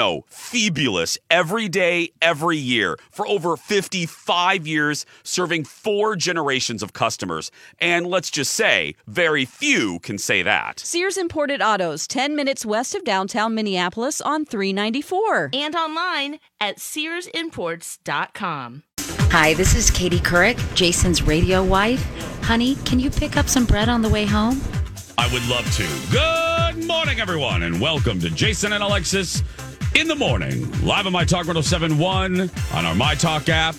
Fabulous. Every day, every year. For over 55 years, serving four generations of customers. And let's just say, very few can say that. Sears Imported Autos, 10 minutes west of downtown Minneapolis on 394. And online at SearsImports.com. Hi, this is Katie Couric, Jason's radio wife. Honey, can you pick up some bread on the way home? I would love to. Good morning, everyone, and welcome to Jason and Alexis in the morning, live on My Talk 1071 on our My Talk app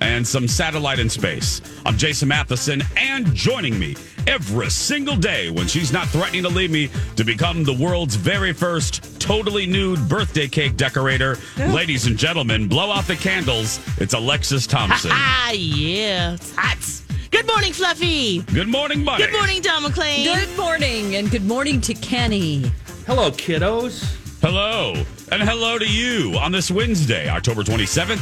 and some satellite in space. I'm Jason Matheson, and joining me every single day when she's not threatening to leave me to become the world's very first totally nude birthday cake decorator. Ladies and gentlemen, blow out the candles. It's Alexis Thompson. Ah, yeah. It's hot. Good morning, Fluffy. Good morning, buddy. Good morning, Dawn McClain. Good morning, and good morning to Kenny. Hello, kiddos. Hello, and hello to you on this Wednesday, October 27th,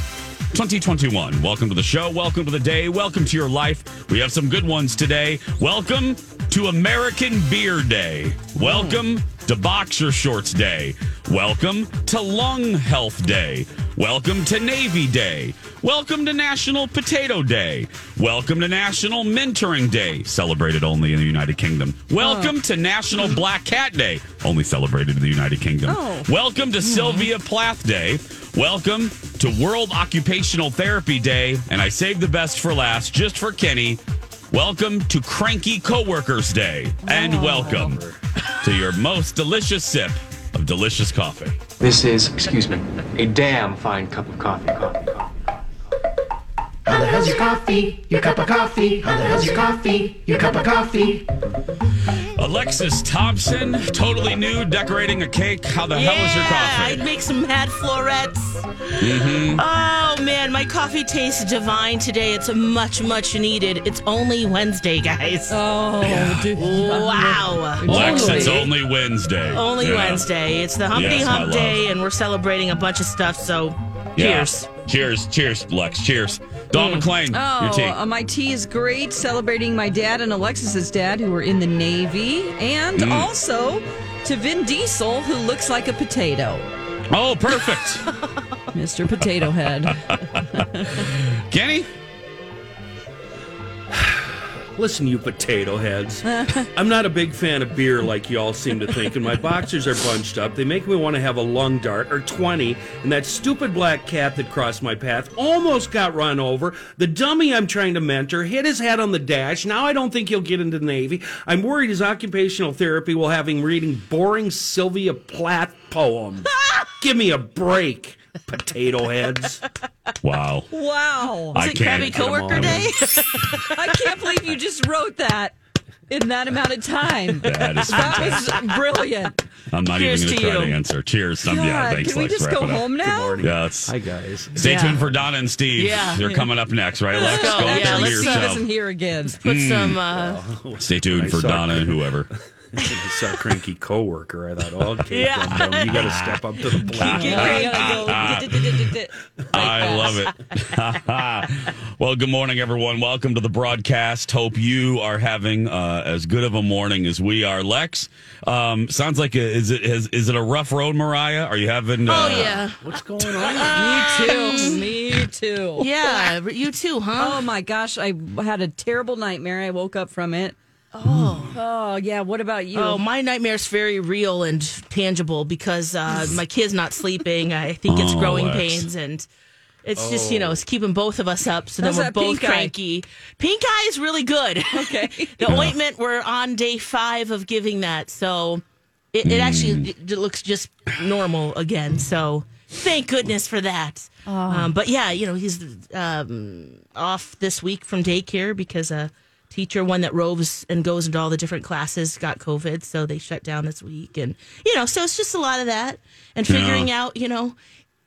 2021. Welcome to the show. Welcome to the day. Welcome to your life. We have some good ones today. Welcome to American Beer Day. Welcome to Boxer Shorts Day. Welcome to Lung Health Day. Welcome to Navy Day. Welcome to National Potato Day. Welcome to National Mentoring Day, celebrated only in the United Kingdom. Welcome oh. to National Black Cat Day, only celebrated in the United Kingdom. Oh. Welcome to hmm. Sylvia Plath Day. Welcome to World Occupational Therapy Day. And I saved the best for last, just for Kenny. Welcome to Cranky Coworkers Day. And welcome to your most delicious sip of delicious coffee. This is, excuse me, a damn fine cup of coffee. coffee, coffee. How the hell's your coffee? Your cup of coffee? How the hell's your coffee? Your cup of coffee? Alexis Thompson, totally nude, decorating a cake. How the hell is your coffee? I'd make some mad florets. Mm-hmm. Oh man, my coffee tastes divine today. It's much, much needed. It's only Wednesday, guys. Oh, Wow. Lex, it's only Wednesday. Only Yeah. Wednesday. It's the Humpty Yes, Hump. Day, and we're celebrating a bunch of stuff. So, Yeah. cheers. Cheers, cheers, Lex. Cheers. Dawn McClain, your Oh, tea. uh, my tea is great. Celebrating my dad and Alexis's dad, who were in the Navy, and Mm. also to Vin Diesel, who looks like a potato, oh, perfect. Mr. Potato Head. Kenny? Listen, you potato heads. I'm not a big fan of beer like you all seem to think, and my boxers are bunched up. They make me want to have a lung dart or 20, and that stupid black cat that crossed my path almost got run over. The dummy I'm trying to mentor hit his head on the dash. Now I don't think he'll get into the Navy. I'm worried his occupational therapy will have him reading boring Sylvia Plath poems. Give me a break, potato heads. Wow. Wow. I Is it can't. Krabby Coworker Day? I can't believe you just wrote that in that amount of time. That is That was brilliant. I'm not Cheers even going to to try you. to answer. Cheers. God, yeah, thanks, can we just go it up. home now? Yeah, it's, Hi, guys. stay Yeah. tuned for Donna and Steve. Yeah. They're coming up next, right, Lex? go. Go Yeah, turn to let's your see. Steve show. isn't here again. Put Hmm. some. Uh, Stay tuned I for Donna and whoever. I saw cranky coworker. I thought, okay, Yeah. dum dum, you got to step up to the plate. I love it. well, good morning, everyone. Welcome to the broadcast. Hope you are having uh, as good of a morning as we are. Lex, um, sounds like a, is it is, is it a rough road, Mariah? Are you having? Uh, oh yeah, What's going on? Me too. Me too. yeah. You too, huh? Oh my gosh, I had a terrible nightmare. I woke up from it. Oh. Oh yeah. What about you? Oh, my nightmare's very real and tangible because uh, my kid's not sleeping. I think it's Oh, growing Lex. pains and it's just, you know, it's keeping both of us up. So How's then we're both pink eye? cranky. Pink eye is really good. Okay. the ointment, we're on day five of giving that. So it, it actually it looks just normal again. So thank goodness for that. Um, but yeah, you know, he's um, off this week from daycare because a teacher, one that roves and goes into all the different classes, got COVID. So they shut down this week. And, you know, so it's just a lot of that and figuring out, you know,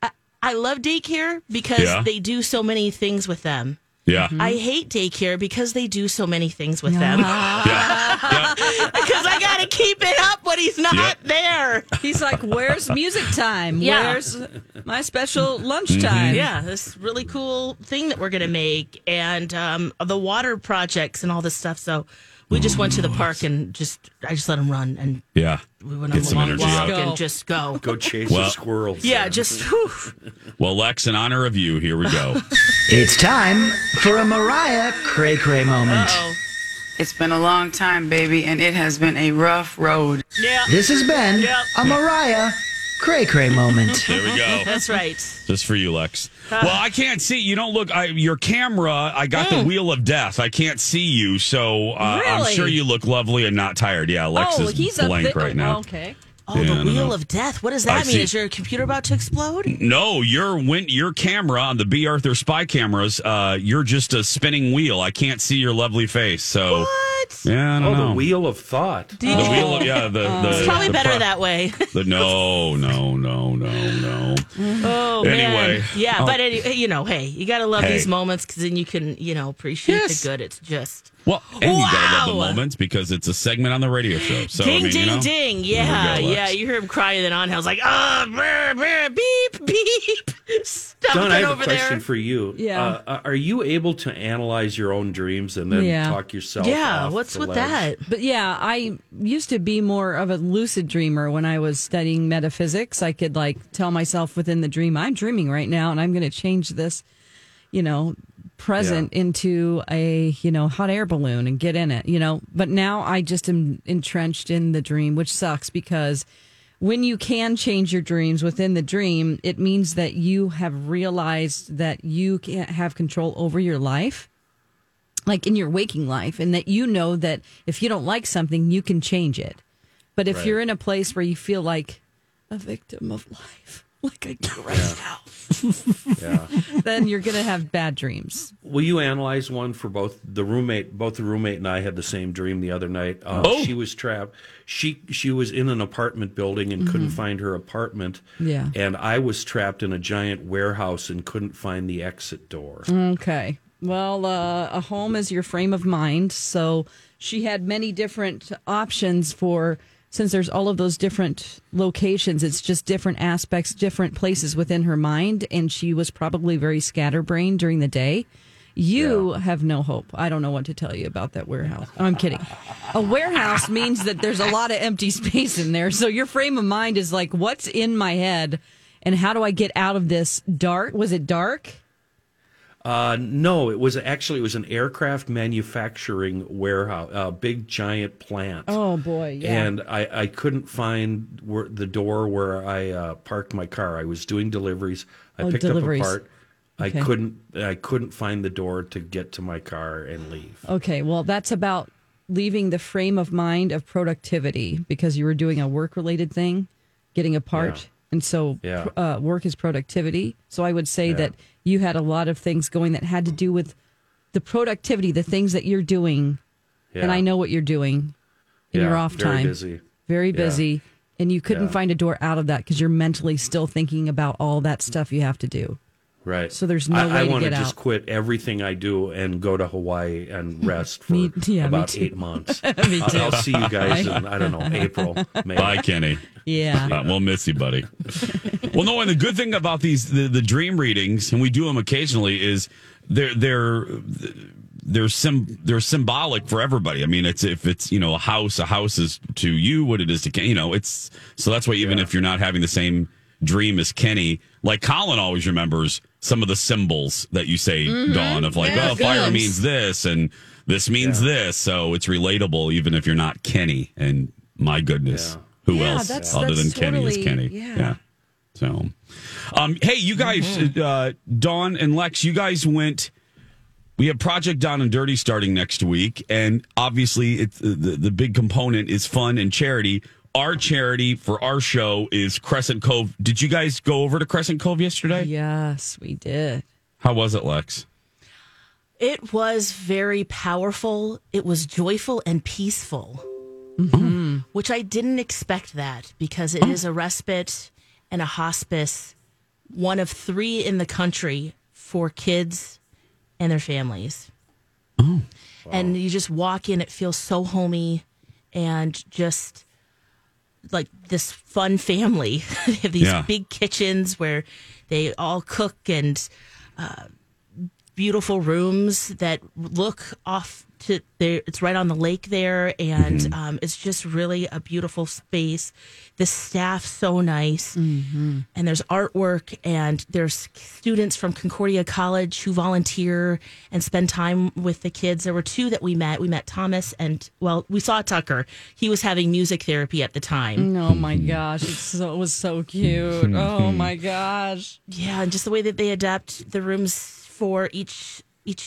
I, I love daycare because Yeah. they do so many things with them. Yeah. I hate daycare because they do so many things with them. yeah. Yeah. Because I got to keep it up when he's not Yep. there. He's like, "Where's music time? Yeah. Where's my special lunchtime?" Yeah, this really cool thing that we're going to make and um, the water projects and all this stuff. So we just went to the park and just, I just let him run and Yeah. We went Get on a some long energy walk out. And just go. Go chase Well- the squirrels. Yeah, there. just, whew. Well, Lex, in honor of you, here we go. It's time for a Mariah Cray Cray moment. oh. It's been a long time, baby, and it has been a rough road. Yeah, This has been Yep. a Mariah Cray Cray moment. There we go. that's right. Just for you, Lex. Well, I can't see. You don't look. I, your camera. I got the wheel of death. I can't see you, so uh, I'm sure you look lovely and not tired. Yeah, Lex Oh, is he's up blank there. right now. Oh, okay. Oh, Yeah, the wheel know. of death. What does I that mean? see. Is your computer about to explode? No, your win- your camera on the B. Arthur spy cameras. Uh, you're just a spinning wheel. I can't see your lovely face. So What? yeah, I don't Oh, know. the wheel of thought. The wheel of- yeah, the, the It's probably the better pro- that way. The, no, no, no, no, no. Mm-hmm. Oh Anyway. man, yeah, Oh. but any, you know, hey, you got to love Hey. these moments because then you can, you know, appreciate Yes. the good. It's just Well, and you gotta love the moments because it's a segment on the radio show. So ding, I mean, ding, you know, ding. Yeah, yeah. You hear him crying, then on. I was like, ah, brr, brr, beep, beep, stumping Dawn, I have a question there. for you. Yeah. Uh, are you able to analyze your own dreams and then Yeah. talk yourself? yeah, off what's the with ledge? that? But yeah, I used to be more of a lucid dreamer when I was studying metaphysics. I could like tell myself within the dream, I'm dreaming right now and I'm going to change this, you know, present into a, you know, hot air balloon and get in it, you know. But now I just am entrenched in the dream, which sucks because when you can change your dreams within the dream, it means that you have realized that you can't have control over your life like in your waking life and that you know that if you don't like something you can change it but if Right. you're in a place where you feel like a victim of life like i do right now Yeah. then you're gonna have bad dreams Will you analyze one for both the roommate? Both the roommate and I had the same dream the other night. Uh, Oh. She was trapped. She she was in an apartment building and couldn't find her apartment. Yeah. And I was trapped in a giant warehouse and couldn't find the exit door. okay well uh, a home is your frame of mind so she had many different options for since there's all of those different locations, it's just different aspects, different places within her mind, and she was probably very scatterbrained during the day. You have no hope. I don't know what to tell you about that warehouse. Oh, I'm kidding. A warehouse means that there's a lot of empty space in there. So your frame of mind is like, what's in my head, and how do I get out of this dark? Was it dark? Uh, no, it was actually it was an aircraft manufacturing warehouse, a big giant plant. Oh boy, yeah. And I, I couldn't find where, the door where I uh, parked my car. I was doing deliveries. I Oh, picked deliveries. up a part. Okay. I couldn't I couldn't find the door to get to my car and leave. Okay, well, that's about leaving the frame of mind of productivity because you were doing a work related thing, getting a part. Yeah. And so Yeah. uh, work is productivity. So I would say Yeah. that you had a lot of things going that had to do with the productivity, the things that you're doing. And I know what you're doing in Yeah, your off very time. busy. Very Yeah. busy. And you couldn't Yeah. find a door out of that because you're mentally still thinking about all that stuff you have to do. Right. So there's no I, way I to want get just out. quit everything I do and go to Hawaii and rest for Me- yeah, about eight months. Me I'll. I'll see you guys in I don't know April, May. Bye, Kenny. Yeah. Uh, we'll miss you, buddy. well, no, and the good thing about these the, the dream readings, and we do them occasionally, is they're they're they're sim they're symbolic for everybody. I mean, it's if it's you know a house, a house is to you what it is to Ken. You know, it's so that's why even if you're not having the same dream as Kenny, like Colin always remembers some of the symbols that you say, Dawn, of like, Yeah, oh, fire means this and this means this, so it's relatable even if you're not Kenny. And my goodness, who Yeah, else that's- other that's than Kenny is totally- Kenny? yeah. So, um, hey, you guys, Mm-hmm. uh, Dawn and Lex, you guys went. We have Project Down and Dirty starting next week, and obviously, it's the the big component is fun and charity. Our charity for our show is Crescent Cove. Did you guys go over to Crescent Cove yesterday? Yes, we did. How was it, Lex? It was very powerful. It was joyful and peaceful, mm-hmm. Mm-hmm. which I didn't expect that because it oh. is a respite and a hospice, one of three in the country for kids and their families. Oh, And you just walk in, it feels so homey and just like this fun family. they have these Yeah. big kitchens where they all cook and uh, beautiful rooms that look off to there it's right on the lake there and um, it's just really a beautiful space. The staff so nice. And there's artwork and there's students from concordia college who volunteer and spend time with the kids. There were two that we met. We met thomas and well we saw tucker. He was having music therapy at the time. Oh my gosh, it's so, it was so cute. Oh my gosh. Yeah, and just the way that they adapt the rooms for each each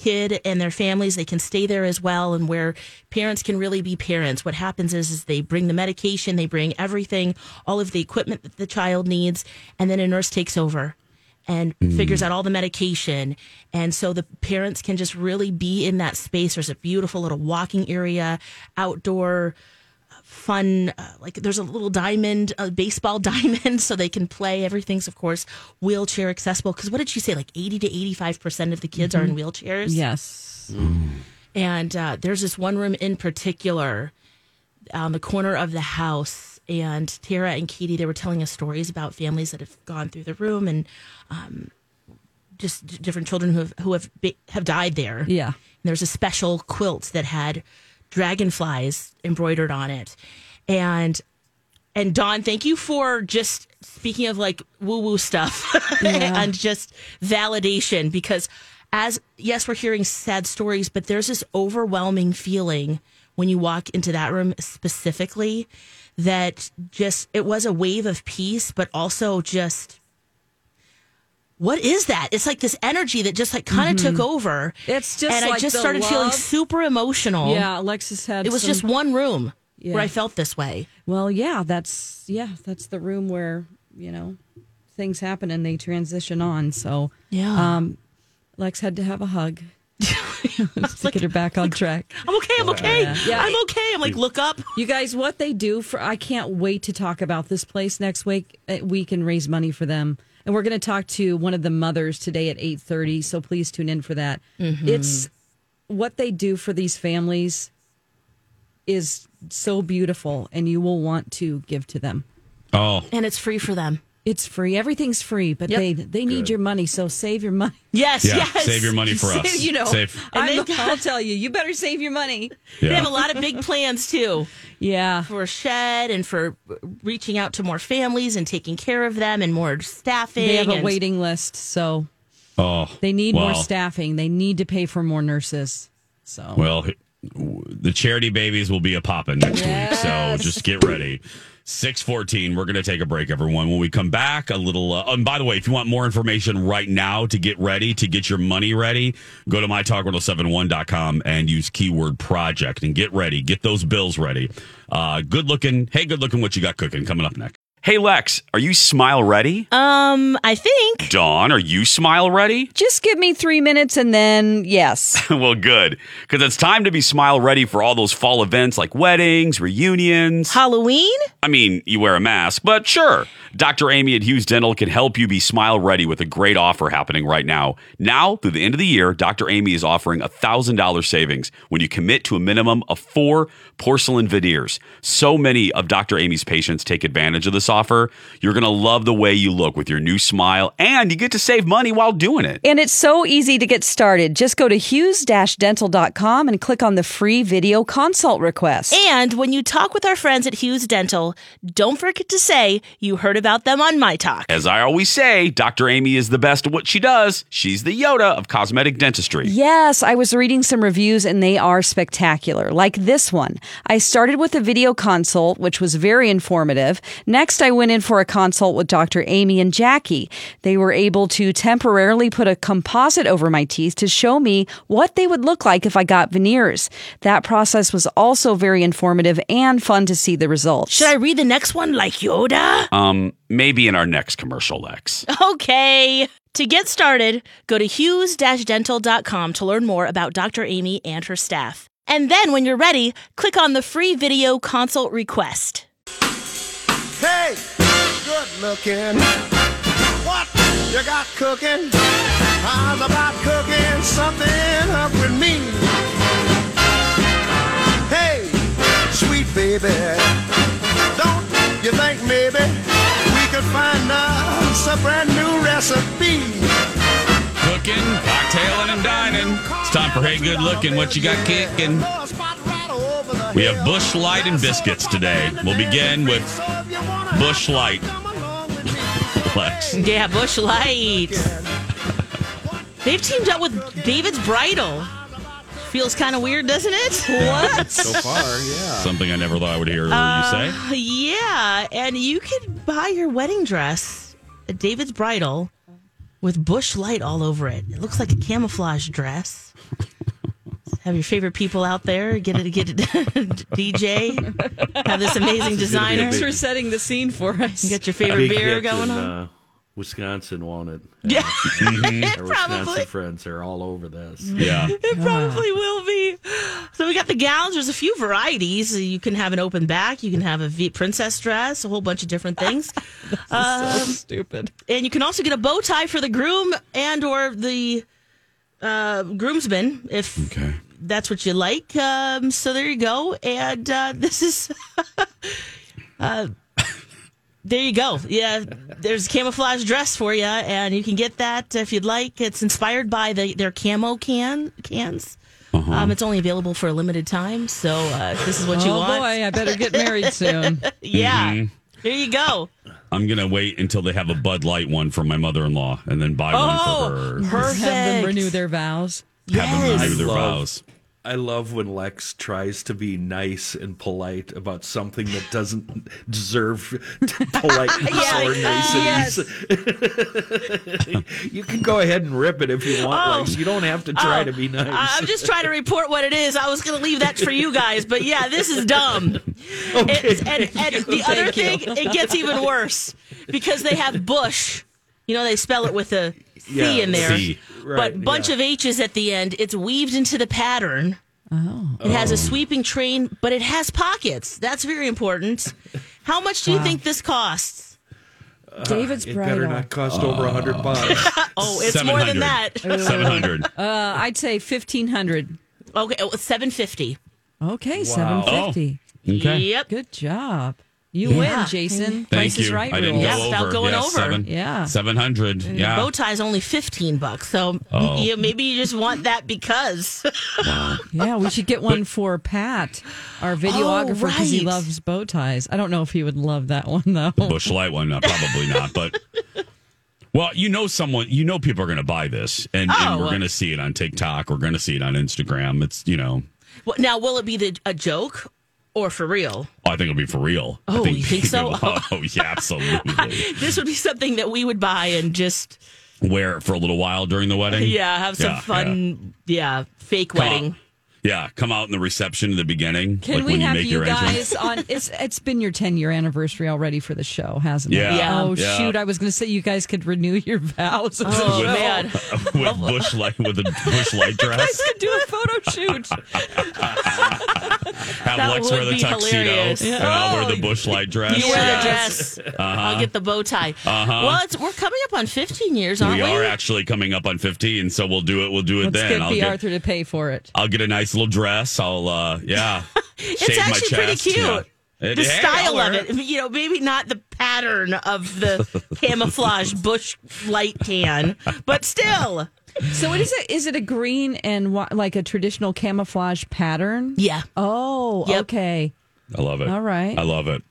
kid and their families, they can stay there as well, and where parents can really be parents. What happens is, is they bring the medication, they bring everything, all of the equipment that the child needs, and then a nurse takes over and mm. figures out all the medication. And so the parents can just really be in that space. There's a beautiful little walking area, outdoor fun uh, like there's a little diamond a baseball diamond so they can play. Everything's of course wheelchair accessible. Because what did she say like 80 to 85 percent of the kids are in wheelchairs? Yes. and uh, there's this one room in particular on the corner of the house and tara and katie they were telling us stories about families that have gone through the room and um, just d- different children who have who have have died there. Yeah. and there's a special quilt that had dragonflies embroidered on it. And and Dawn, thank you for just speaking of like woo woo stuff and just validation because as yes, we're hearing sad stories, but there's this overwhelming feeling when you walk into that room specifically that just it was a wave of peace, but also just what is that? It's like this energy that just like kind of took over. It's just and I just started feeling super emotional. Yeah, Alexis had. It was some- just one room Yeah. where I felt this way. Well, yeah, that's yeah, that's the room where you know things happen and they transition on. So Yeah. um, Lex had to have a hug to get her back on track. I'm okay. I'm okay. Yeah. I'm okay. I'm like, look up. You guys, what they do for I can't wait to talk about this place next week. We can raise money for them. And we're going to talk to one of the mothers today at 8:30, so please tune in for that. Mm-hmm. It's what they do for these families is so beautiful, and you will want to give to them. Oh, and it's free for them. It's free. Everything's free, but Yep. they they need your money. So save your money. Yes, Yeah, yes. save your money for us. You know, Save. And I'm, they've got- I'll tell you, you better save your money. They have a lot of big plans too Yeah. for shed and for reaching out to more families and taking care of them and more staffing. They have a waiting list, so Oh, they need more staffing. They need to pay for more nurses. So Well, the charity babies will be a poppin' next week, so just get ready. Six fourteen. We're going to take a break, everyone. When we come back, a little. Uh, and by the way, if you want more information right now to get ready, to get your money ready, go to mytalk1071.com and use keyword project and get ready. Get those bills ready. Uh, good looking. Hey, good looking. What you got cooking coming up next? Hey, Lex, are you smile ready? Um, I think. Dawn, are you smile ready? just give me three minutes and then yes. well, good. Because it's time to be smile ready for all those fall events like weddings, reunions. Halloween? I mean, you wear a mask, but sure. Dr. Amy at Hughes Dental can help you be smile ready with a great offer happening right now. Now, through the end of the year, Dr. Amy is offering a $1,000 savings when you commit to a minimum of four porcelain veneers. So many of Dr. Amy's patients take advantage of this offer. You're going to love the way you look with your new smile, and you get to save money while doing it. And it's so easy to get started. Just go to hughes-dental.com and click on the free video consult request. And when you talk with our friends at Hughes Dental, don't forget to say you heard about them on My Talk. As I always say, Dr. Amy is the best at what she does. She's the Yoda of cosmetic dentistry. Yes, I was reading some reviews and they are spectacular, like this one. I started with a video consult, which was very informative. Next, I went in for a consult with Dr. Amy and Jackie. They were able to temporarily put a composite over my teeth to show me what they would look like if I got veneers. That process was also very informative and fun to see the results. Should I read the next one like Yoda? Um, maybe in our next commercial, Lex. Okay. To get started, go to hughes-dental.com to learn more about Dr. Amy and her staff. And then when you're ready, click on the free video consult request. Hey, good looking. What you got cooking? How's about cooking something up with me? Hey, sweet baby, don't you think maybe we could find us a brand new recipe? Cooking, cocktailing, and dining. It's time for Hey Good Looking. What you got kicking? We have Busch Light and biscuits today. We'll begin with Busch Light. Lex. Yeah, Busch Light. They've teamed up with David's Bridal. Feels kind of weird, doesn't it? What? So far, yeah. Something I never thought I would hear you uh, say. Yeah, and you could buy your wedding dress at David's Bridal with Busch Light all over it. It looks like a camouflage dress. Have your favorite people out there get it, get it, DJ. Have this amazing designer. Thanks for setting the scene for us. Get your favorite Big beer hit going in, on. Uh, Wisconsin, won't it? Yeah, Our probably. Wisconsin friends are all over this. Yeah. It probably will be. So we got the gowns. There's a few varieties. You can have an open back. You can have a v- princess dress. A whole bunch of different things. um, stupid. and you can also get a bow tie for the groom and or the uh, groomsman if Okay. That's what you like. Um, so there you go. And uh, this is. uh, there you go. Yeah, there's a camouflage dress for you, and you can get that if you'd like. It's inspired by the, their camo can cans. Um, it's only available for a limited time, so uh, if this is what you oh want. boy, I better get married soon. Yeah, there you go. I'm going to wait until they have a Bud Light one for my mother in law and then buy one for her. Oh, perfect. Have them renew their vows. Have them Yes. renew their Love- vows. I love when Lex tries to be nice and polite about something that doesn't deserve politeness Yeah, or uh, niceness. you can go ahead and rip it if you want, Oh. Lex. You don't have to try Oh, to be nice. I- I'm just trying to report what it is. I was going to leave that for you guys, but yeah, this is dumb. It's- and and the other Thank thing, you. it gets even worse because they have Busch. You know, they spell it with a C Yeah, in there, C. but bunch yeah. of H's at the end. It's weaved into the pattern. Oh. It has a sweeping train, but it has pockets. That's very important. How much do you think this costs? David's it bridal. better not cost over a hundred bucks. Oh, it's more than that. 700. Uh, I'd say fifteen hundred. Okay, seven fifty. Okay, seven fifty. Oh, okay. Yep. Good job. You Yeah. win, Jason. Thank Price you. is right I didn't rules. Yeah, go without over. going yeah, over. Seven, Yeah. Seven hundred. Yeah. Bow tie is only fifteen bucks, so Oh. you, maybe you just want that because. Yeah, we should get one for Pat, our videographer, because he right. loves bow ties. I don't know if he would love that one though. Busch Light one, uh, probably not. But well, you know, someone, you know, people are going to buy this, and, and Oh. we're going to see it on TikTok. We're going to see it on Instagram. It's you know, Well, now, will it be the, a joke or for real? Oh, I think it'll be for real. I Oh, you think so? people- oh, oh, yeah, absolutely. This would be something that we would buy and just Wear it for a little while during the wedding. yeah have some Yeah, fun yeah, fake Come wedding. Yeah, come out in the reception in the beginning, Can like we when you have make you your guys entrance. on? It's it's been your ten year anniversary already for the show, hasn't it? Yeah. Yeah. Oh Yeah. shoot! I was going to say you guys could renew your vows. Oh With- man, with busch light with a busch light You dress. guys could do a photo shoot. Have That Lex would wear the tuxedo, hilarious. and I'll wear the busch light dress. you wear Yeah. the dress. I'll get the bow tie. Uh-huh. Well, it's, we're coming up on 15 years, aren't we we? are actually coming up on 15, so we'll do it. We'll do it Let's then. get I'll B. get, Arthur to pay for it. I'll get a nice little dress. I'll, uh, yeah. it's shave my actually pretty cute. Yeah. It- the hey, style of it, you know, maybe not the pattern of the camouflage busch light can, but still, So it is it is it a green and whi- like a traditional camouflage pattern? yeah. Oh, Yep. okay. I love it. All right. I love it.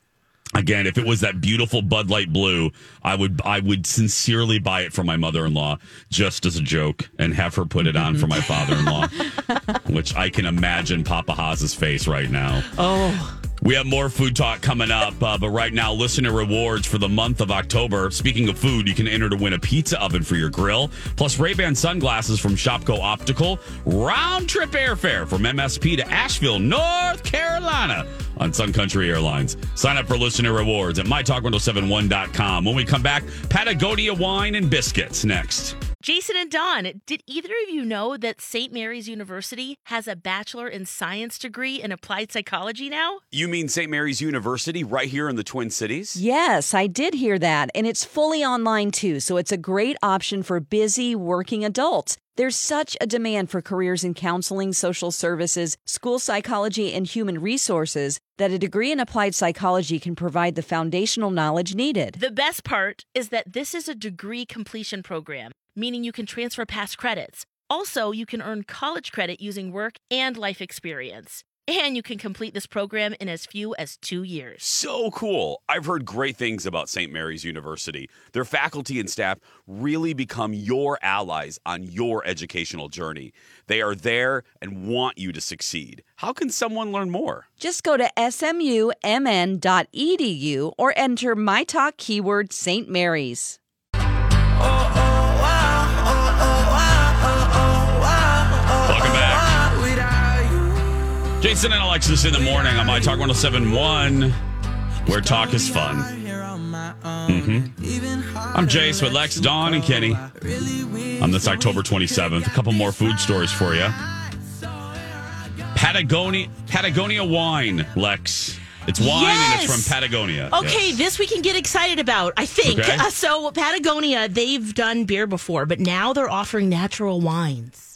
Again, if it was that beautiful Bud Light blue, I would I would sincerely buy it for my mother in law just as a joke and have her put it on for my father in law. which I can imagine Papa Haas's face right now. Oh, We have more food talk coming up, uh, but right now, listener rewards for the month of October. Speaking of food, you can enter to win a pizza oven for your grill, plus Ray-Ban sunglasses from Shopko Optical, round trip airfare from MSP to Asheville, North Carolina on Sun Country Airlines. Sign up for listener rewards at mytalk1071.com. When we come back, Patagonia wine and biscuits next. Jason and Dawn, did either of you know that St. Mary's University has a Bachelor in Science degree in applied psychology now? You mean St. Mary's University right here in the Twin Cities? Yes, I did hear that. And it's fully online too, so it's a great option for busy working adults. There's such a demand for careers in counseling, social services, school psychology, and human resources that a degree in applied psychology can provide the foundational knowledge needed. The best part is that this is a degree completion program, meaning you can transfer past credits. Also, you can earn college credit using work and life experience. And you can complete this program in as few as two years. So cool. I've heard great things about St. Mary's University. Their faculty and staff really become your allies on your educational journey. They are there and want you to succeed. How can someone learn more? Just go to smumn.edu or enter my talk keyword St. Mary's. Welcome Jason and Alexis in the morning on My Talk 1071, where talk is fun. Mm-hmm. I'm Jace with Lex, Dawn, and Kenny on this October 27th. A couple more food stories for you. Patagonia, Patagonia wine, Lex. It's wine and it's from Patagonia. Okay, Yes. this we can get excited about, I think. Okay. Uh, so, Patagonia, they've done beer before, but now they're offering natural wines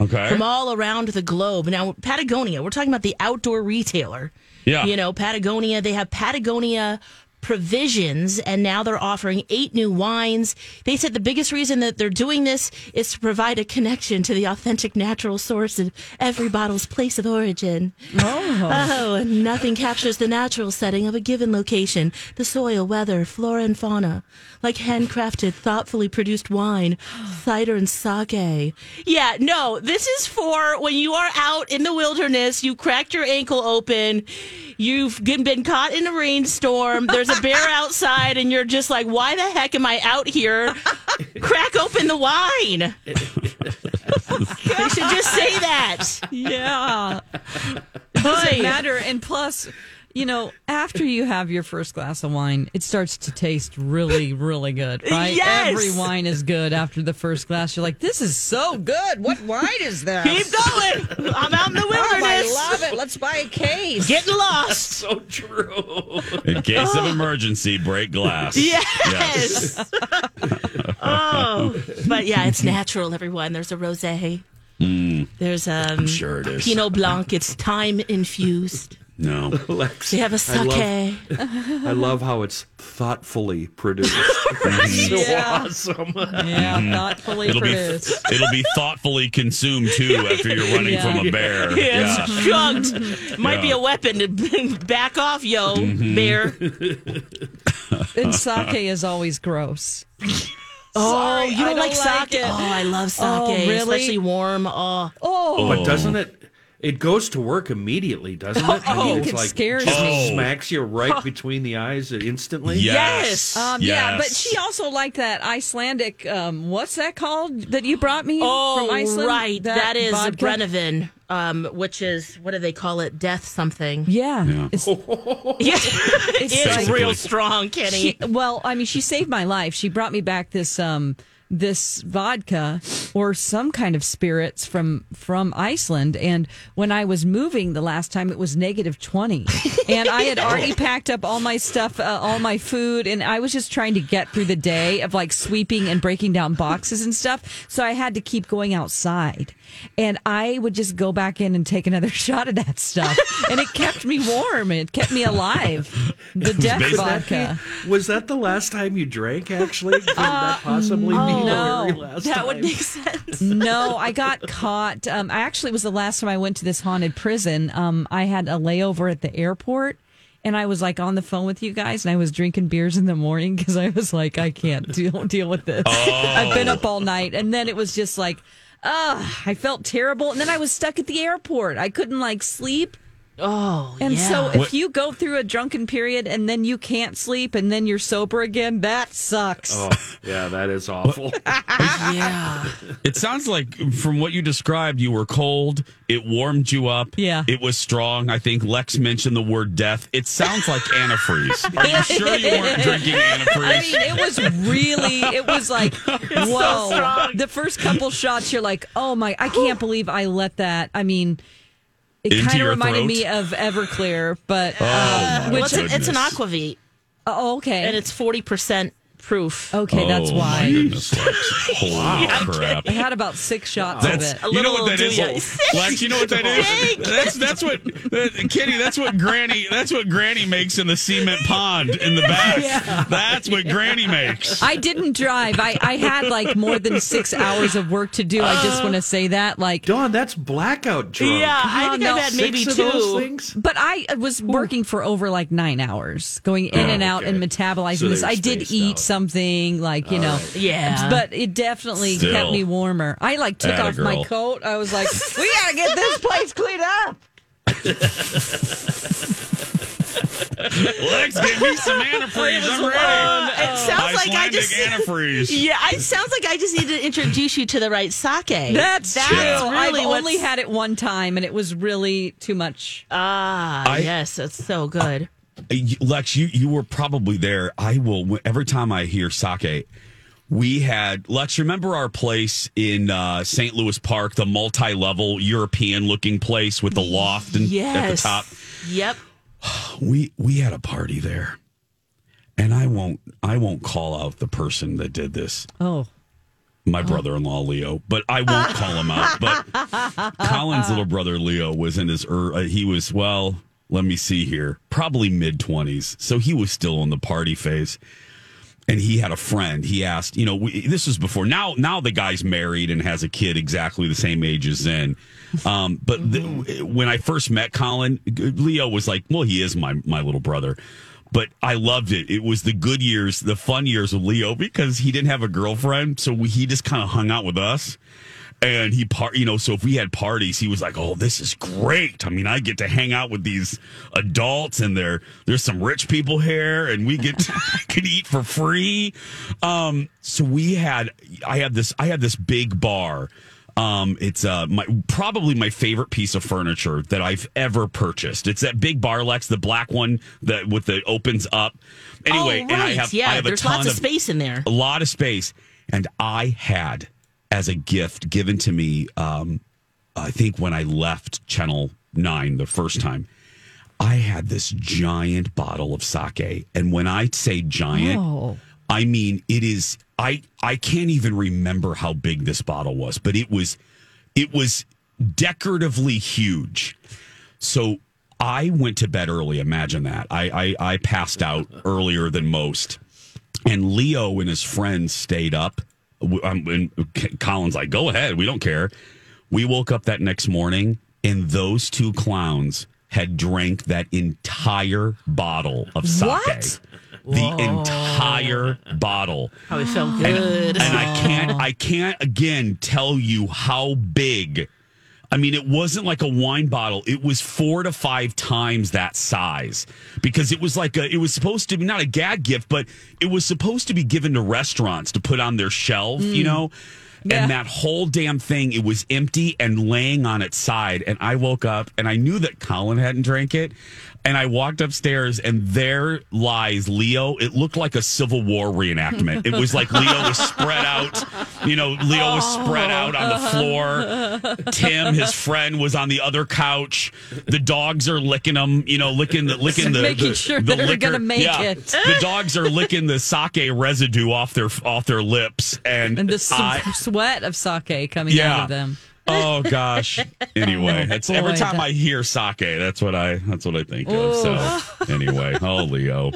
Okay. from all around the globe. Now, Patagonia, we're talking about the outdoor retailer. Yeah. You know, Patagonia, they have Patagonia provisions and now they're offering eight new wines. They said the biggest reason that they're doing this is to provide a connection to the authentic natural source of every bottle's place of origin. Oh. Oh, and nothing captures the natural setting of a given location, the soil, weather, flora, and fauna, like handcrafted, thoughtfully produced wine, cider, and sake. Yeah, no, this is for when you are out in the wilderness, you cracked your ankle open, you've been caught in a rainstorm, there's a bear outside, and you're just like, why the heck am I out here? Crack open the wine. they should just say that. Yeah. It doesn't matter. And plus, you know, after you have your first glass of wine, it starts to taste really, really good, right? Yes. Every wine is good after the first glass. You're like, this is so good. What wine is this? Keep going. I'm out in the Oh, I love it. Let's buy a case. Getting lost. So true. In case of emergency, break glass. Yes. oh, but yeah, it's natural. Everyone, there's a rosé. Mm. There's um, I'm sure it is. Pinot Blanc. It's thyme infused. No. Lex, They have a sake. love, I love how it's thoughtfully produced. so Yeah. awesome. Yeah, thoughtfully It'll be produced. it'll be thoughtfully consumed too after you're running Yeah. from a bear. Yeah, it's chugged. Might be a weapon to back off, yo, Mhm. bear. and sake is always gross. Oh, Sorry, you don't, I don't like like sake? it. Oh, I love sake, Oh, really? especially warm. Oh, Oh, But doesn't it? It goes to work immediately, doesn't it? I Oh, it's it like scares just me. Smacks you right between the eyes instantly. Yes. Um, Yeah, but she also liked that Icelandic. Um, what's that called that you brought me oh, from Iceland? right. that is vodka? Brennivin, um, which is what do they call it? Death something. Yeah, Yeah. It's, Yeah, it's Basically. real strong, Kenny. she, well, I mean, she saved my life. She brought me back this um this vodka or some kind of spirits from from Iceland and when I was moving the last time it was negative 20 and I had already packed up all my stuff uh, all my food and I was just trying to get through the day of like sweeping and breaking down boxes and stuff so I had to keep going outside and I would just go back in and take another shot of that stuff and it kept me warm it kept me alive the death vodka Was that the last time you drank? Actually, could that possibly be the very last That time? would make sense. no, I got caught. Um, I actually it was the last time I went to this haunted prison. Um, I had a layover at the airport. And I was like on the phone with you guys, and I was drinking beers in the morning because I was like, I can't deal deal with this. I've been up all night, and then it was just like, ah, I felt terrible. And then I was stuck at the airport. I couldn't like sleep. Oh, And yeah. so if you go through a drunken period and then you can't sleep and then you're sober again, that sucks. Oh, yeah, that is awful. yeah. It sounds like from what you described, you were cold. It warmed you up. Yeah. It was strong. I think Lex mentioned the word death. It sounds like antifreeze. Are you sure you weren't drinking antifreeze? I mean, it was really, it was like, whoa. the first couple shots, you're like, oh my, I can't believe I let that. I mean, it kind of your reminded throat? me of Everclear, but Oh, uh, my Well, which, it's, a, it's an goodness. aquavit, oh, okay. and it's forty percent proof. okay, that's oh, My why. goodness, Lex. Holy crap. I had about six shots That's, of it. A you know little what that is, do. Lex. You know what that is. That's that's what uh, Kitty. That's what Granny. That's what Granny makes in the cement pond in the back. That's what Granny makes. I didn't drive. I, I had like more than six hours of work to do. I just want to say that. Like, Dawn, that's blackout drunk. Yeah, I think no, I've had Six maybe of two. those things. But I was working for over like nine hours, going in Oh, and out okay. and metabolizing So this. I did eat out. Something like you know, Yeah. but it definitely Still. kept me warmer. I like took Atta off my coat. I was like, we gotta get this place cleaned up. Lex, give me some antifreeze. I'm ready. Uh, it sounds like I just antifreeze. Yeah, it sounds like I just need to introduce you to the right sake. That's, That's true. really I've only had it one time, and it was really too much. Ah, I- yes, that's so good. Uh, Lex, you you were probably there. I will every time I hear sake. We had Lex. Remember our place in uh, St. Louis Park, the multi-level European-looking place with the loft and at the top. Yep. We we had a party there, and I won't I won't call out the person that did this. Oh, My brother-in-law Leo, but I won't call him out. But Colin's little brother Leo was in his er, he was well. Let me see here, probably mid twenties, so he was still in the party phase. And he had a friend. He asked, you know, we, this was before. Now, now the guy's married and has a kid exactly the same age as Zen. Um, but the, when I first met Colin, Leo was like, well, he is my my little brother. But I loved it. It was the good years, the fun years with Leo because he didn't have a girlfriend, so we, he just kind of hung out with us. And he part, you know, so if we had parties, he was like, "Oh, this is great. I mean, I get to hang out with these adults, and there, there's some rich people here, and we get to, can eat for free." Um, so we had, I had this, I had this big bar. Um, it's uh, my probably my favorite piece of furniture that I've ever purchased. It's that big bar, Lex, the black one that with the opens up. Anyway, oh, right. and I have, yeah, I have a there's ton lots of space in there. a lot of space. And I had, as a gift given to me, um, I think when I left Channel 9 the first time, I had this giant bottle of sake. And when I say giant, Oh. I mean it is I I can't even remember how big this bottle was, but it was it was decoratively huge. So I went to bed early. Imagine that. I, I, I passed out earlier than most. And Leo and his friends stayed up. W- um, And Colin's like, go ahead. We don't care. We woke up that next morning, and those two clowns had drank that entire bottle of sake. What? The entire bottle. How it felt And, good. and I can't I can't again tell you how big. I mean, it wasn't like a wine bottle. It was four to five times that size because it was like a. It was supposed to be not a gag gift, but it was supposed to be given to restaurants to put on their shelf. You mm. know. And that whole damn thing, it was empty and laying on its side. And I woke up and I knew that Colin hadn't drank it. And I walked upstairs and there lies Leo. It looked like a Civil War reenactment. It was like Leo was spread out. You know, Leo was spread oh. out on the floor. Tim, his friend, was on the other couch. The dogs are licking him, you know, licking the licking the Making the, sure the they're liquor. gonna make yeah. it. The dogs are licking the sake residue off their off their lips and, And the I, sweat of sake coming Yeah. out of them. Oh gosh. Anyway, that's every time that- I hear sake, that's what I that's what I think of. So anyway, oh Leo.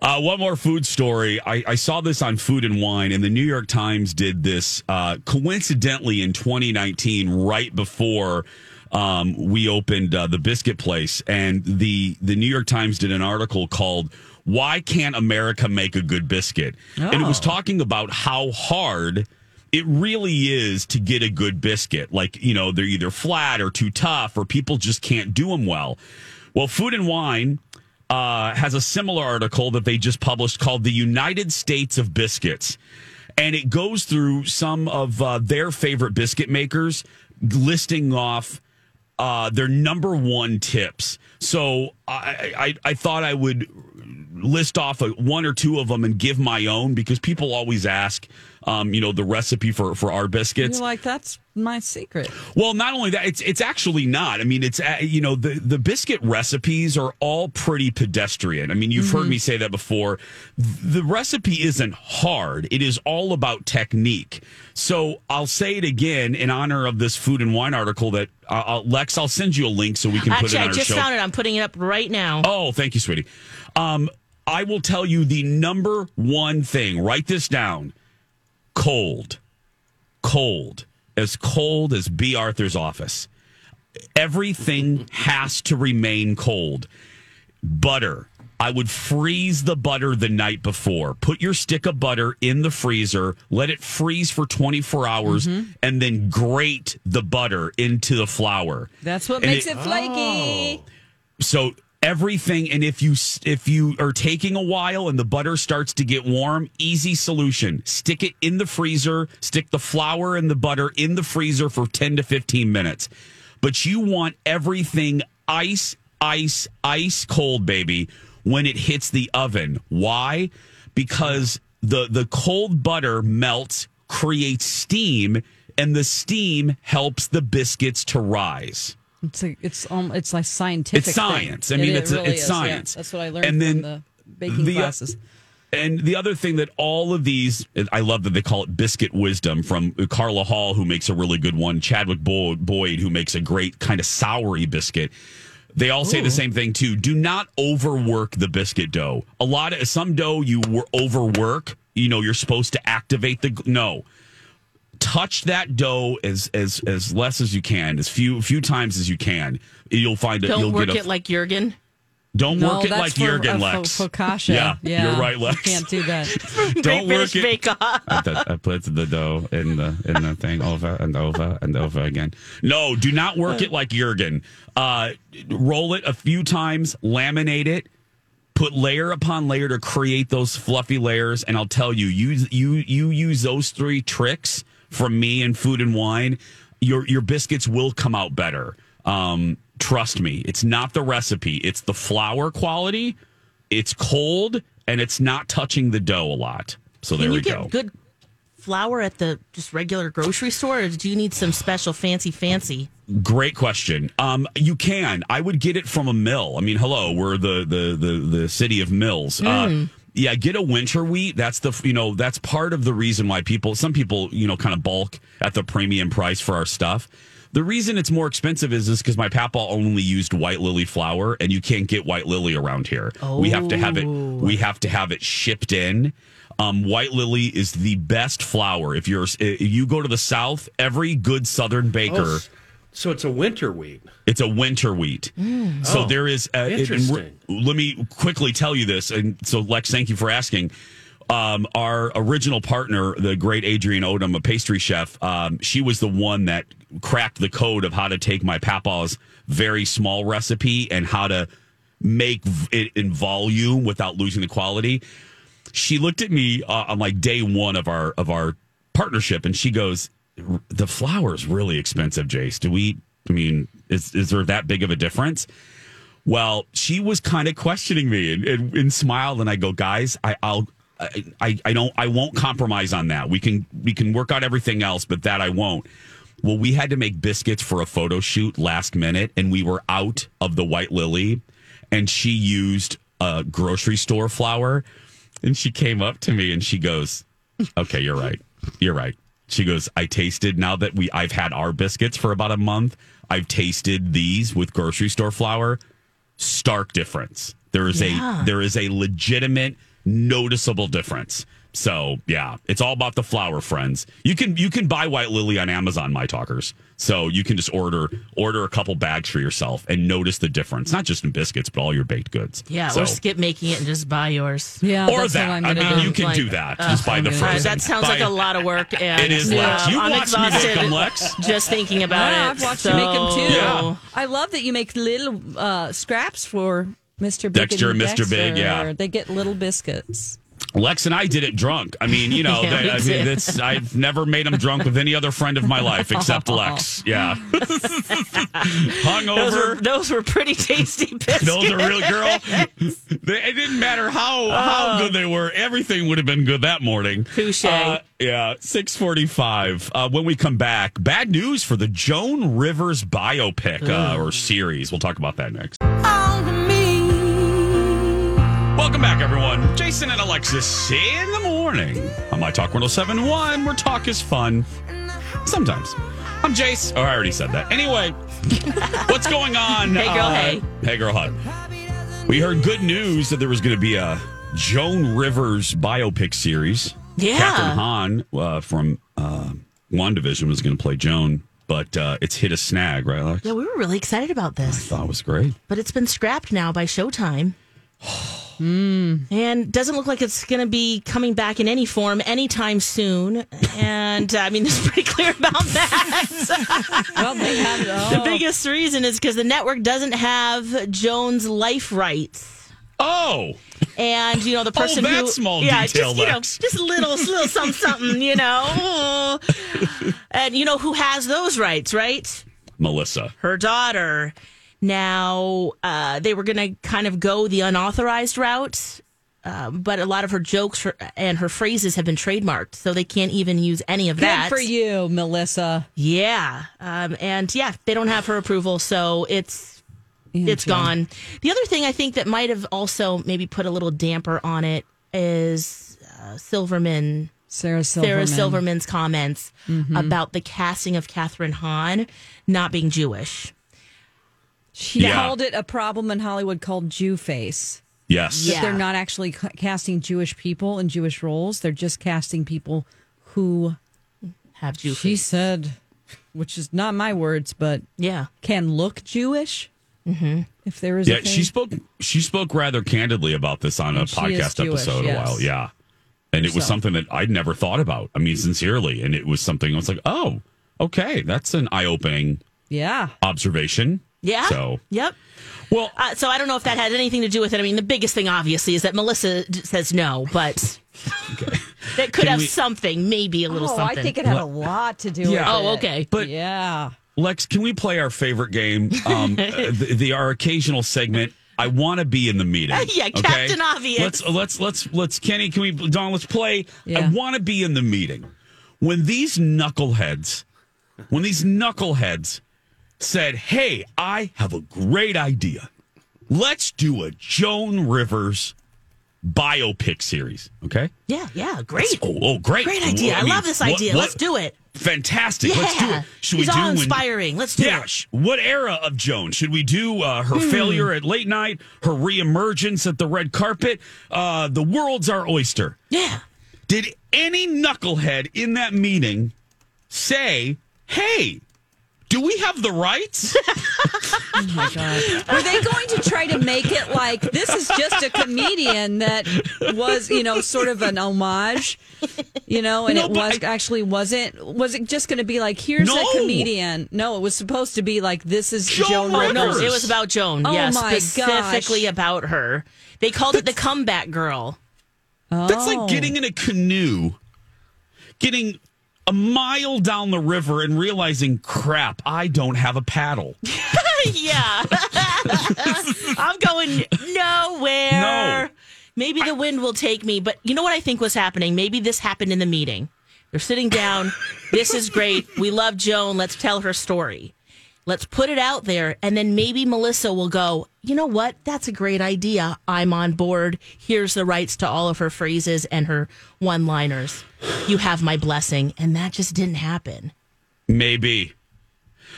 Uh, one more food story. I, I saw this on Food and Wine, and the New York Times did this uh, coincidentally in 2019, right before um, we opened uh, the biscuit place. And the the New York Times did an article called "Why Can't America Make a Good Biscuit?" And it was Oh. talking about how hard it really is to get a good biscuit. Like, you know, they're either flat or too tough, or people just can't do them well. Well, Food and Wine uh, has a similar article that they just published called The United States of Biscuits. And it goes through some of uh, their favorite biscuit makers, listing off uh, their number one tips. So I, I, I thought I would list off a, one or two of them and give my own because people always ask, um, you know, the recipe for, for our biscuits. You're like, that's my secret. Well, not only that, it's it's actually not. I mean, it's uh, you know the the biscuit recipes are all pretty pedestrian. I mean, you've heard Mhm. me say that before. The recipe isn't hard. It is all about technique. So I'll say it again in honor of this food and wine article that uh, I'll, Lex. I'll send you a link so we can put it Actually, on I just show. found it. I'm putting it up right now. Oh, thank you, sweetie. Um, I will tell you the number one thing. Write this down. Cold. Cold. As cold as Bea Arthur's office. Everything has to remain cold. Butter. I would freeze the butter the night before. Put your stick of butter in the freezer, let it freeze for 24 hours, mm-hmm. and then grate the butter into the flour. That's what And makes it, flaky. Oh. so everything and if you if you are taking a while and the butter starts to get warm easy solution. Stick it in the freezer stick the flour and the butter in the freezer for 10 to 15 minutes. But you want everything ice ice ice cold baby when it hits the oven. Why? Because the the cold butter melts creates steam and the steam helps the biscuits to rise It's like it's um, it's like scientific. it's science. I mean, It it's really it's is, yeah. science. That's what I learned And then from the baking the- classes. And the other thing that all of these, I love that they call it biscuit wisdom from Carla Hall, who makes a really good one, Chadwick Boyd, who makes a great kind of soury biscuit. They all say the same thing too. Do not overwork the biscuit dough. A lot of some dough you overwork. You know, you're supposed to activate the no. Touch that dough as as as less as you can, as few few times as you can. You'll find it. Don't you'll work get a it like Jurgen. don't No, work it like for, Jurgen uh, Lex. fo- focaccia. Yeah, Yeah, you're right, you Lex. can't do that. Don't Great work British it. Bake Off. I, th- I put the dough in the in the thing over and over and over again. No, do not work it like Jurgen. Uh, roll it a few times, laminate it, put layer upon layer to create those fluffy layers. And I'll tell you, you you you use those three tricks from me and food and wine. Your your biscuits will come out better. Um, trust me, it's not the recipe; it's the flour quality. It's cold and it's not touching the dough a lot. So there Can we you get go. good flour at the just regular grocery store, or do you need some special fancy fancy? Great question. Um, you can. I would get it from a mill. I mean, hello, we're the the the, the city of mills. Uh, Mm. Yeah, get a winter wheat. That's the you know that's part of the reason why people some people you know kind of bulk at the premium price for our stuff. The reason it's more expensive is is because my papa only used white lily flour, and you can't get white lily around here. We have to have it. We have to have it shipped in. Um, white lily is the best flour. If you're if you go to the south, every good Southern baker. Oh, so it's a winter wheat. It's a winter wheat. So Oh, there is. Uh, it- interesting. let me quickly tell you this. And so, Lex, thank you for asking. Um, our original partner, the great Adrian Odom, a pastry chef, um, she was the one that cracked the code of how to take my papa's very small recipe and how to make it in volume without losing the quality. She looked at me uh, on like day one of our of our partnership, and she goes, "The flour is really expensive, Jace. Do we? I mean, is is there that big of a difference?" Well, she was kind of questioning me and, and, and smiled, and I go, "Guys, I, I'll." I, I, I don't I won't compromise on that. We can we can work out everything else, but that I won't. Well, we had to make biscuits for a photo shoot last minute, and we were out of the white lily, and she used a grocery store flour, and she came up to me and she goes, "Okay, you're right. You're right." She goes, "I tasted now that we I've had our biscuits for about a month. I've tasted these with grocery store flour. Stark difference. There is Yeah. a there is a legitimate noticeable difference." So yeah, it's all about the flour, friends. You can you can buy white lily on Amazon, my talkers. So you can just order order a couple bags for yourself and notice the difference, not just in biscuits, but all your baked goods. Yeah, So- or skip making it and just buy yours. Yeah, or that. what I'm I gonna mean, do. you can Like, do that. uh, just buy the I'm gonna- All right, frozen. that sounds Buy- like a lot of work, and It is, Lex. uh, You I'm watched me make exhausted them, Lex. just thinking about Yeah, it. I've watched so, you make them too. Yeah. I love that you make little uh, scraps for Mr. Big Dexter and Mr. Big, yeah. They get little biscuits. Lex and I did it drunk. I mean, you know, Yeah, that- I mean, that's I've never made him drunk with any other friend of my life except Lex. Yeah, Those hungover. were, those were pretty tasty biscuits. Those are real girl. They, it didn't matter how how good they were. Everything would have been good that morning. Touche. Uh, yeah, six forty-five. Uh, when we come back, bad news for the Joan Rivers biopic uh, or series. We'll talk about that next. Welcome back, everyone. Jason and Alexis in the morning on My Talk 1071, where talk is fun. Sometimes. I'm Jace. Oh, I already said that. Anyway, what's going on? Hey, girl, Uh, hey. Hey, girl, hi. We heard good news that there was going to be a Joan Rivers biopic series. Yeah. Kathryn Hahn uh, from uh, WandaVision was going to play Joan, but uh, it's hit a snag, right, Alex? Yeah, we were really excited about this. I thought it was great. but it's been scrapped now by Showtime. Mm. And doesn't look like it's going to be coming back in any form anytime soon. And I mean, it's pretty clear about that. Well, they have The biggest reason is because the network doesn't have Joan's life rights. Oh, And you know the oh, person that who, small yeah, detail, just you know, just little, little something, something, you know. and you know who has those rights, right? Melissa. her daughter. Now, uh, they were going to kind of go the unauthorized route, um, but a lot of her jokes and her phrases have been trademarked, so they can't even use any of Good that. for you, Melissa. Yeah, um, and yeah, they don't have her approval, so it's it's Yeah. gone. The other thing I think that might have also maybe put a little damper on it is uh, Silverman. Sarah Silverman. Mm-hmm. Sarah Silverman's comments about the casting of Kathryn Hahn not being Jewish. She Yeah. called it a problem in Hollywood called Jew face. Yes. That Yeah. they're not actually casting Jewish people in Jewish roles. They're just casting people who Have Jew she face. said, which is not my words, but Yeah. can look Jewish. Mm-hmm. If there is, Yeah, a thing. she spoke. She spoke rather candidly about this on a And she podcast Jewish, episode a while. Yeah, and it was something that I'd never thought about. I mean, sincerely, and it was something I was like, oh, okay, that's an eye-opening Yeah, observation. Yeah. So, Yep. well, Uh, so I don't know if that had anything to do with it. I mean, the biggest thing, obviously, is that Melissa d- says no, but that could Can have we- something, maybe a little oh, something. I think it had a lot to do Yeah. with Oh, it. okay. But- yeah, Lex, can we play our favorite game? Um, uh, the, the our occasional segment. I want to be in the meeting. Yeah, okay? Captain Obvious. Let's let's let's let's Kenny. Can we Don? Let's play. I want to be in the meeting when these knuckleheads, when these knuckleheads said, "Hey, I have a great idea. Let's do a Joan Rivers biopic series. Okay. Yeah, yeah, great. Oh, oh great. Great idea. I, mean, love this idea. what- Let's do it. Fantastic. Yeah. Let's do it. Should He's we do all when- inspiring. Let's do yeah. it. What era of Joan? Should we do uh, her Hmm. failure at late night, her reemergence at the red carpet? Uh, the world's our oyster. Yeah. Did any knucklehead in that meeting say, hey, do we have the rights? Oh my god! Were they going to try to make it like this is just a comedian that was, you know, sort of an homage, you know, and No, it but was actually wasn't. Was it just going to be like here's No. a comedian? No, it was supposed to be like this is Joan Joan Oh, Rivers. no, it was about Joan. Oh yeah, my specifically gosh. about her. They called it the comeback girl. Oh. That's Oh. like getting in a canoe, getting a mile down the river and realizing, crap, I don't have a paddle. yeah. I'm going nowhere. No. Maybe the wind will take me, but you know what I think was happening? Maybe this happened in the meeting. They're sitting down. this is great. We love Joan. Let's tell her story. Let's put it out there. And then maybe Melissa will go, you know what? That's a great idea. I'm on board. Here's the rights to all of her phrases and her one liners. You have my blessing. And that just didn't happen. Maybe.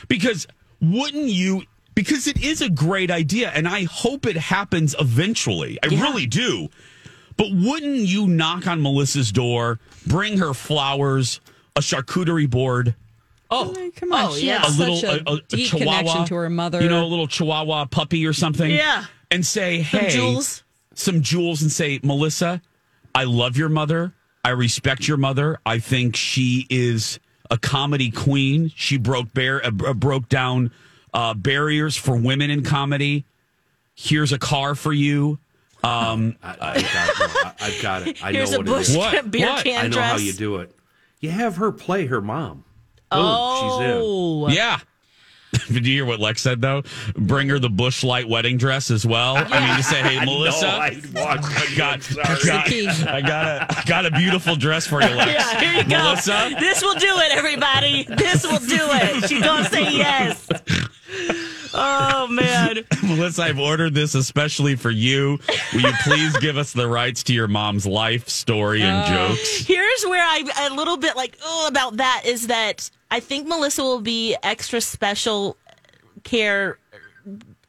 Because wouldn't you? Because it is a great idea, and I hope it happens eventually. I really do. But wouldn't you knock on Melissa's door, bring her flowers, a charcuterie board? Oh, come on, Oh, she yeah. has a little such a, a, a, a deep chihuahua connection to her mother. You know, a little chihuahua puppy or something. Yeah. And say, Some hey, jewels. some jewels, and say, Melissa, I love your mother. I respect your mother. I think she is a comedy queen. She broke bear, uh, uh, broke down uh, barriers for women in comedy. Here's a car for you. Um, I, I got, no, I, I've got it. I Here's know a what Busch it is. What? beer What? can I know how you do it. You have her play her mom. Boom, Oh, she's in. Oh. yeah. Did you hear what Lex said though? Bring her the Busch Light wedding dress as well. I mean, to say, hey, I know, Melissa, I I got, I got, I got a, got a beautiful dress for you, Lex. Yeah, here you go. Melissa, This will do it, everybody. This will do it. She's gonna say yes. Oh man. Melissa, I've ordered this especially for you. Will you please give us the rights to your mom's life story and oh. jokes? Here's where I'm a little bit like, oh, about that is that I think Melissa will be extra special care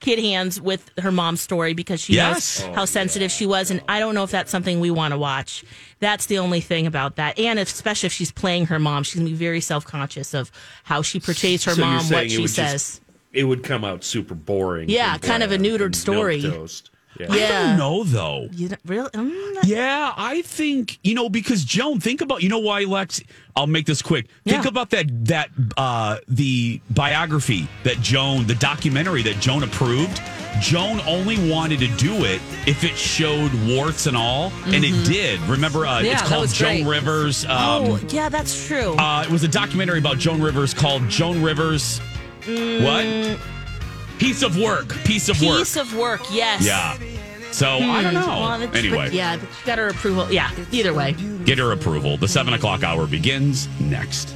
kid hands with her mom's story because she Yes. knows how sensitive she was and I don't know if that's something we want to watch. That's the only thing about that. And if, especially if she's playing her mom, she's going to be very self-conscious of how she portrays her So mom, what she would says. Just- it would come out super boring. Yeah, and kind of a neutered story. milquetoast. Yeah. I don't know though. You don't, really? Mm, Yeah, I think you know because Joan. Think about you know why Lex. I'll make this quick. Think Yeah. about that that uh the biography that Joan, the documentary that Joan approved. Joan only wanted to do it if it showed warts and all, and it did. Remember, uh, Yeah, it's called Joan great. Rivers. Um, oh, yeah, that's true. uh, it was a documentary about Joan Rivers called Joan Rivers. What? Piece of work. Piece of work. Piece of work, yes. Yeah. So I hmm. don't know. Well, anyway, but yeah, got her approval. Yeah, either way. get her approval. The seven o'clock hour begins next.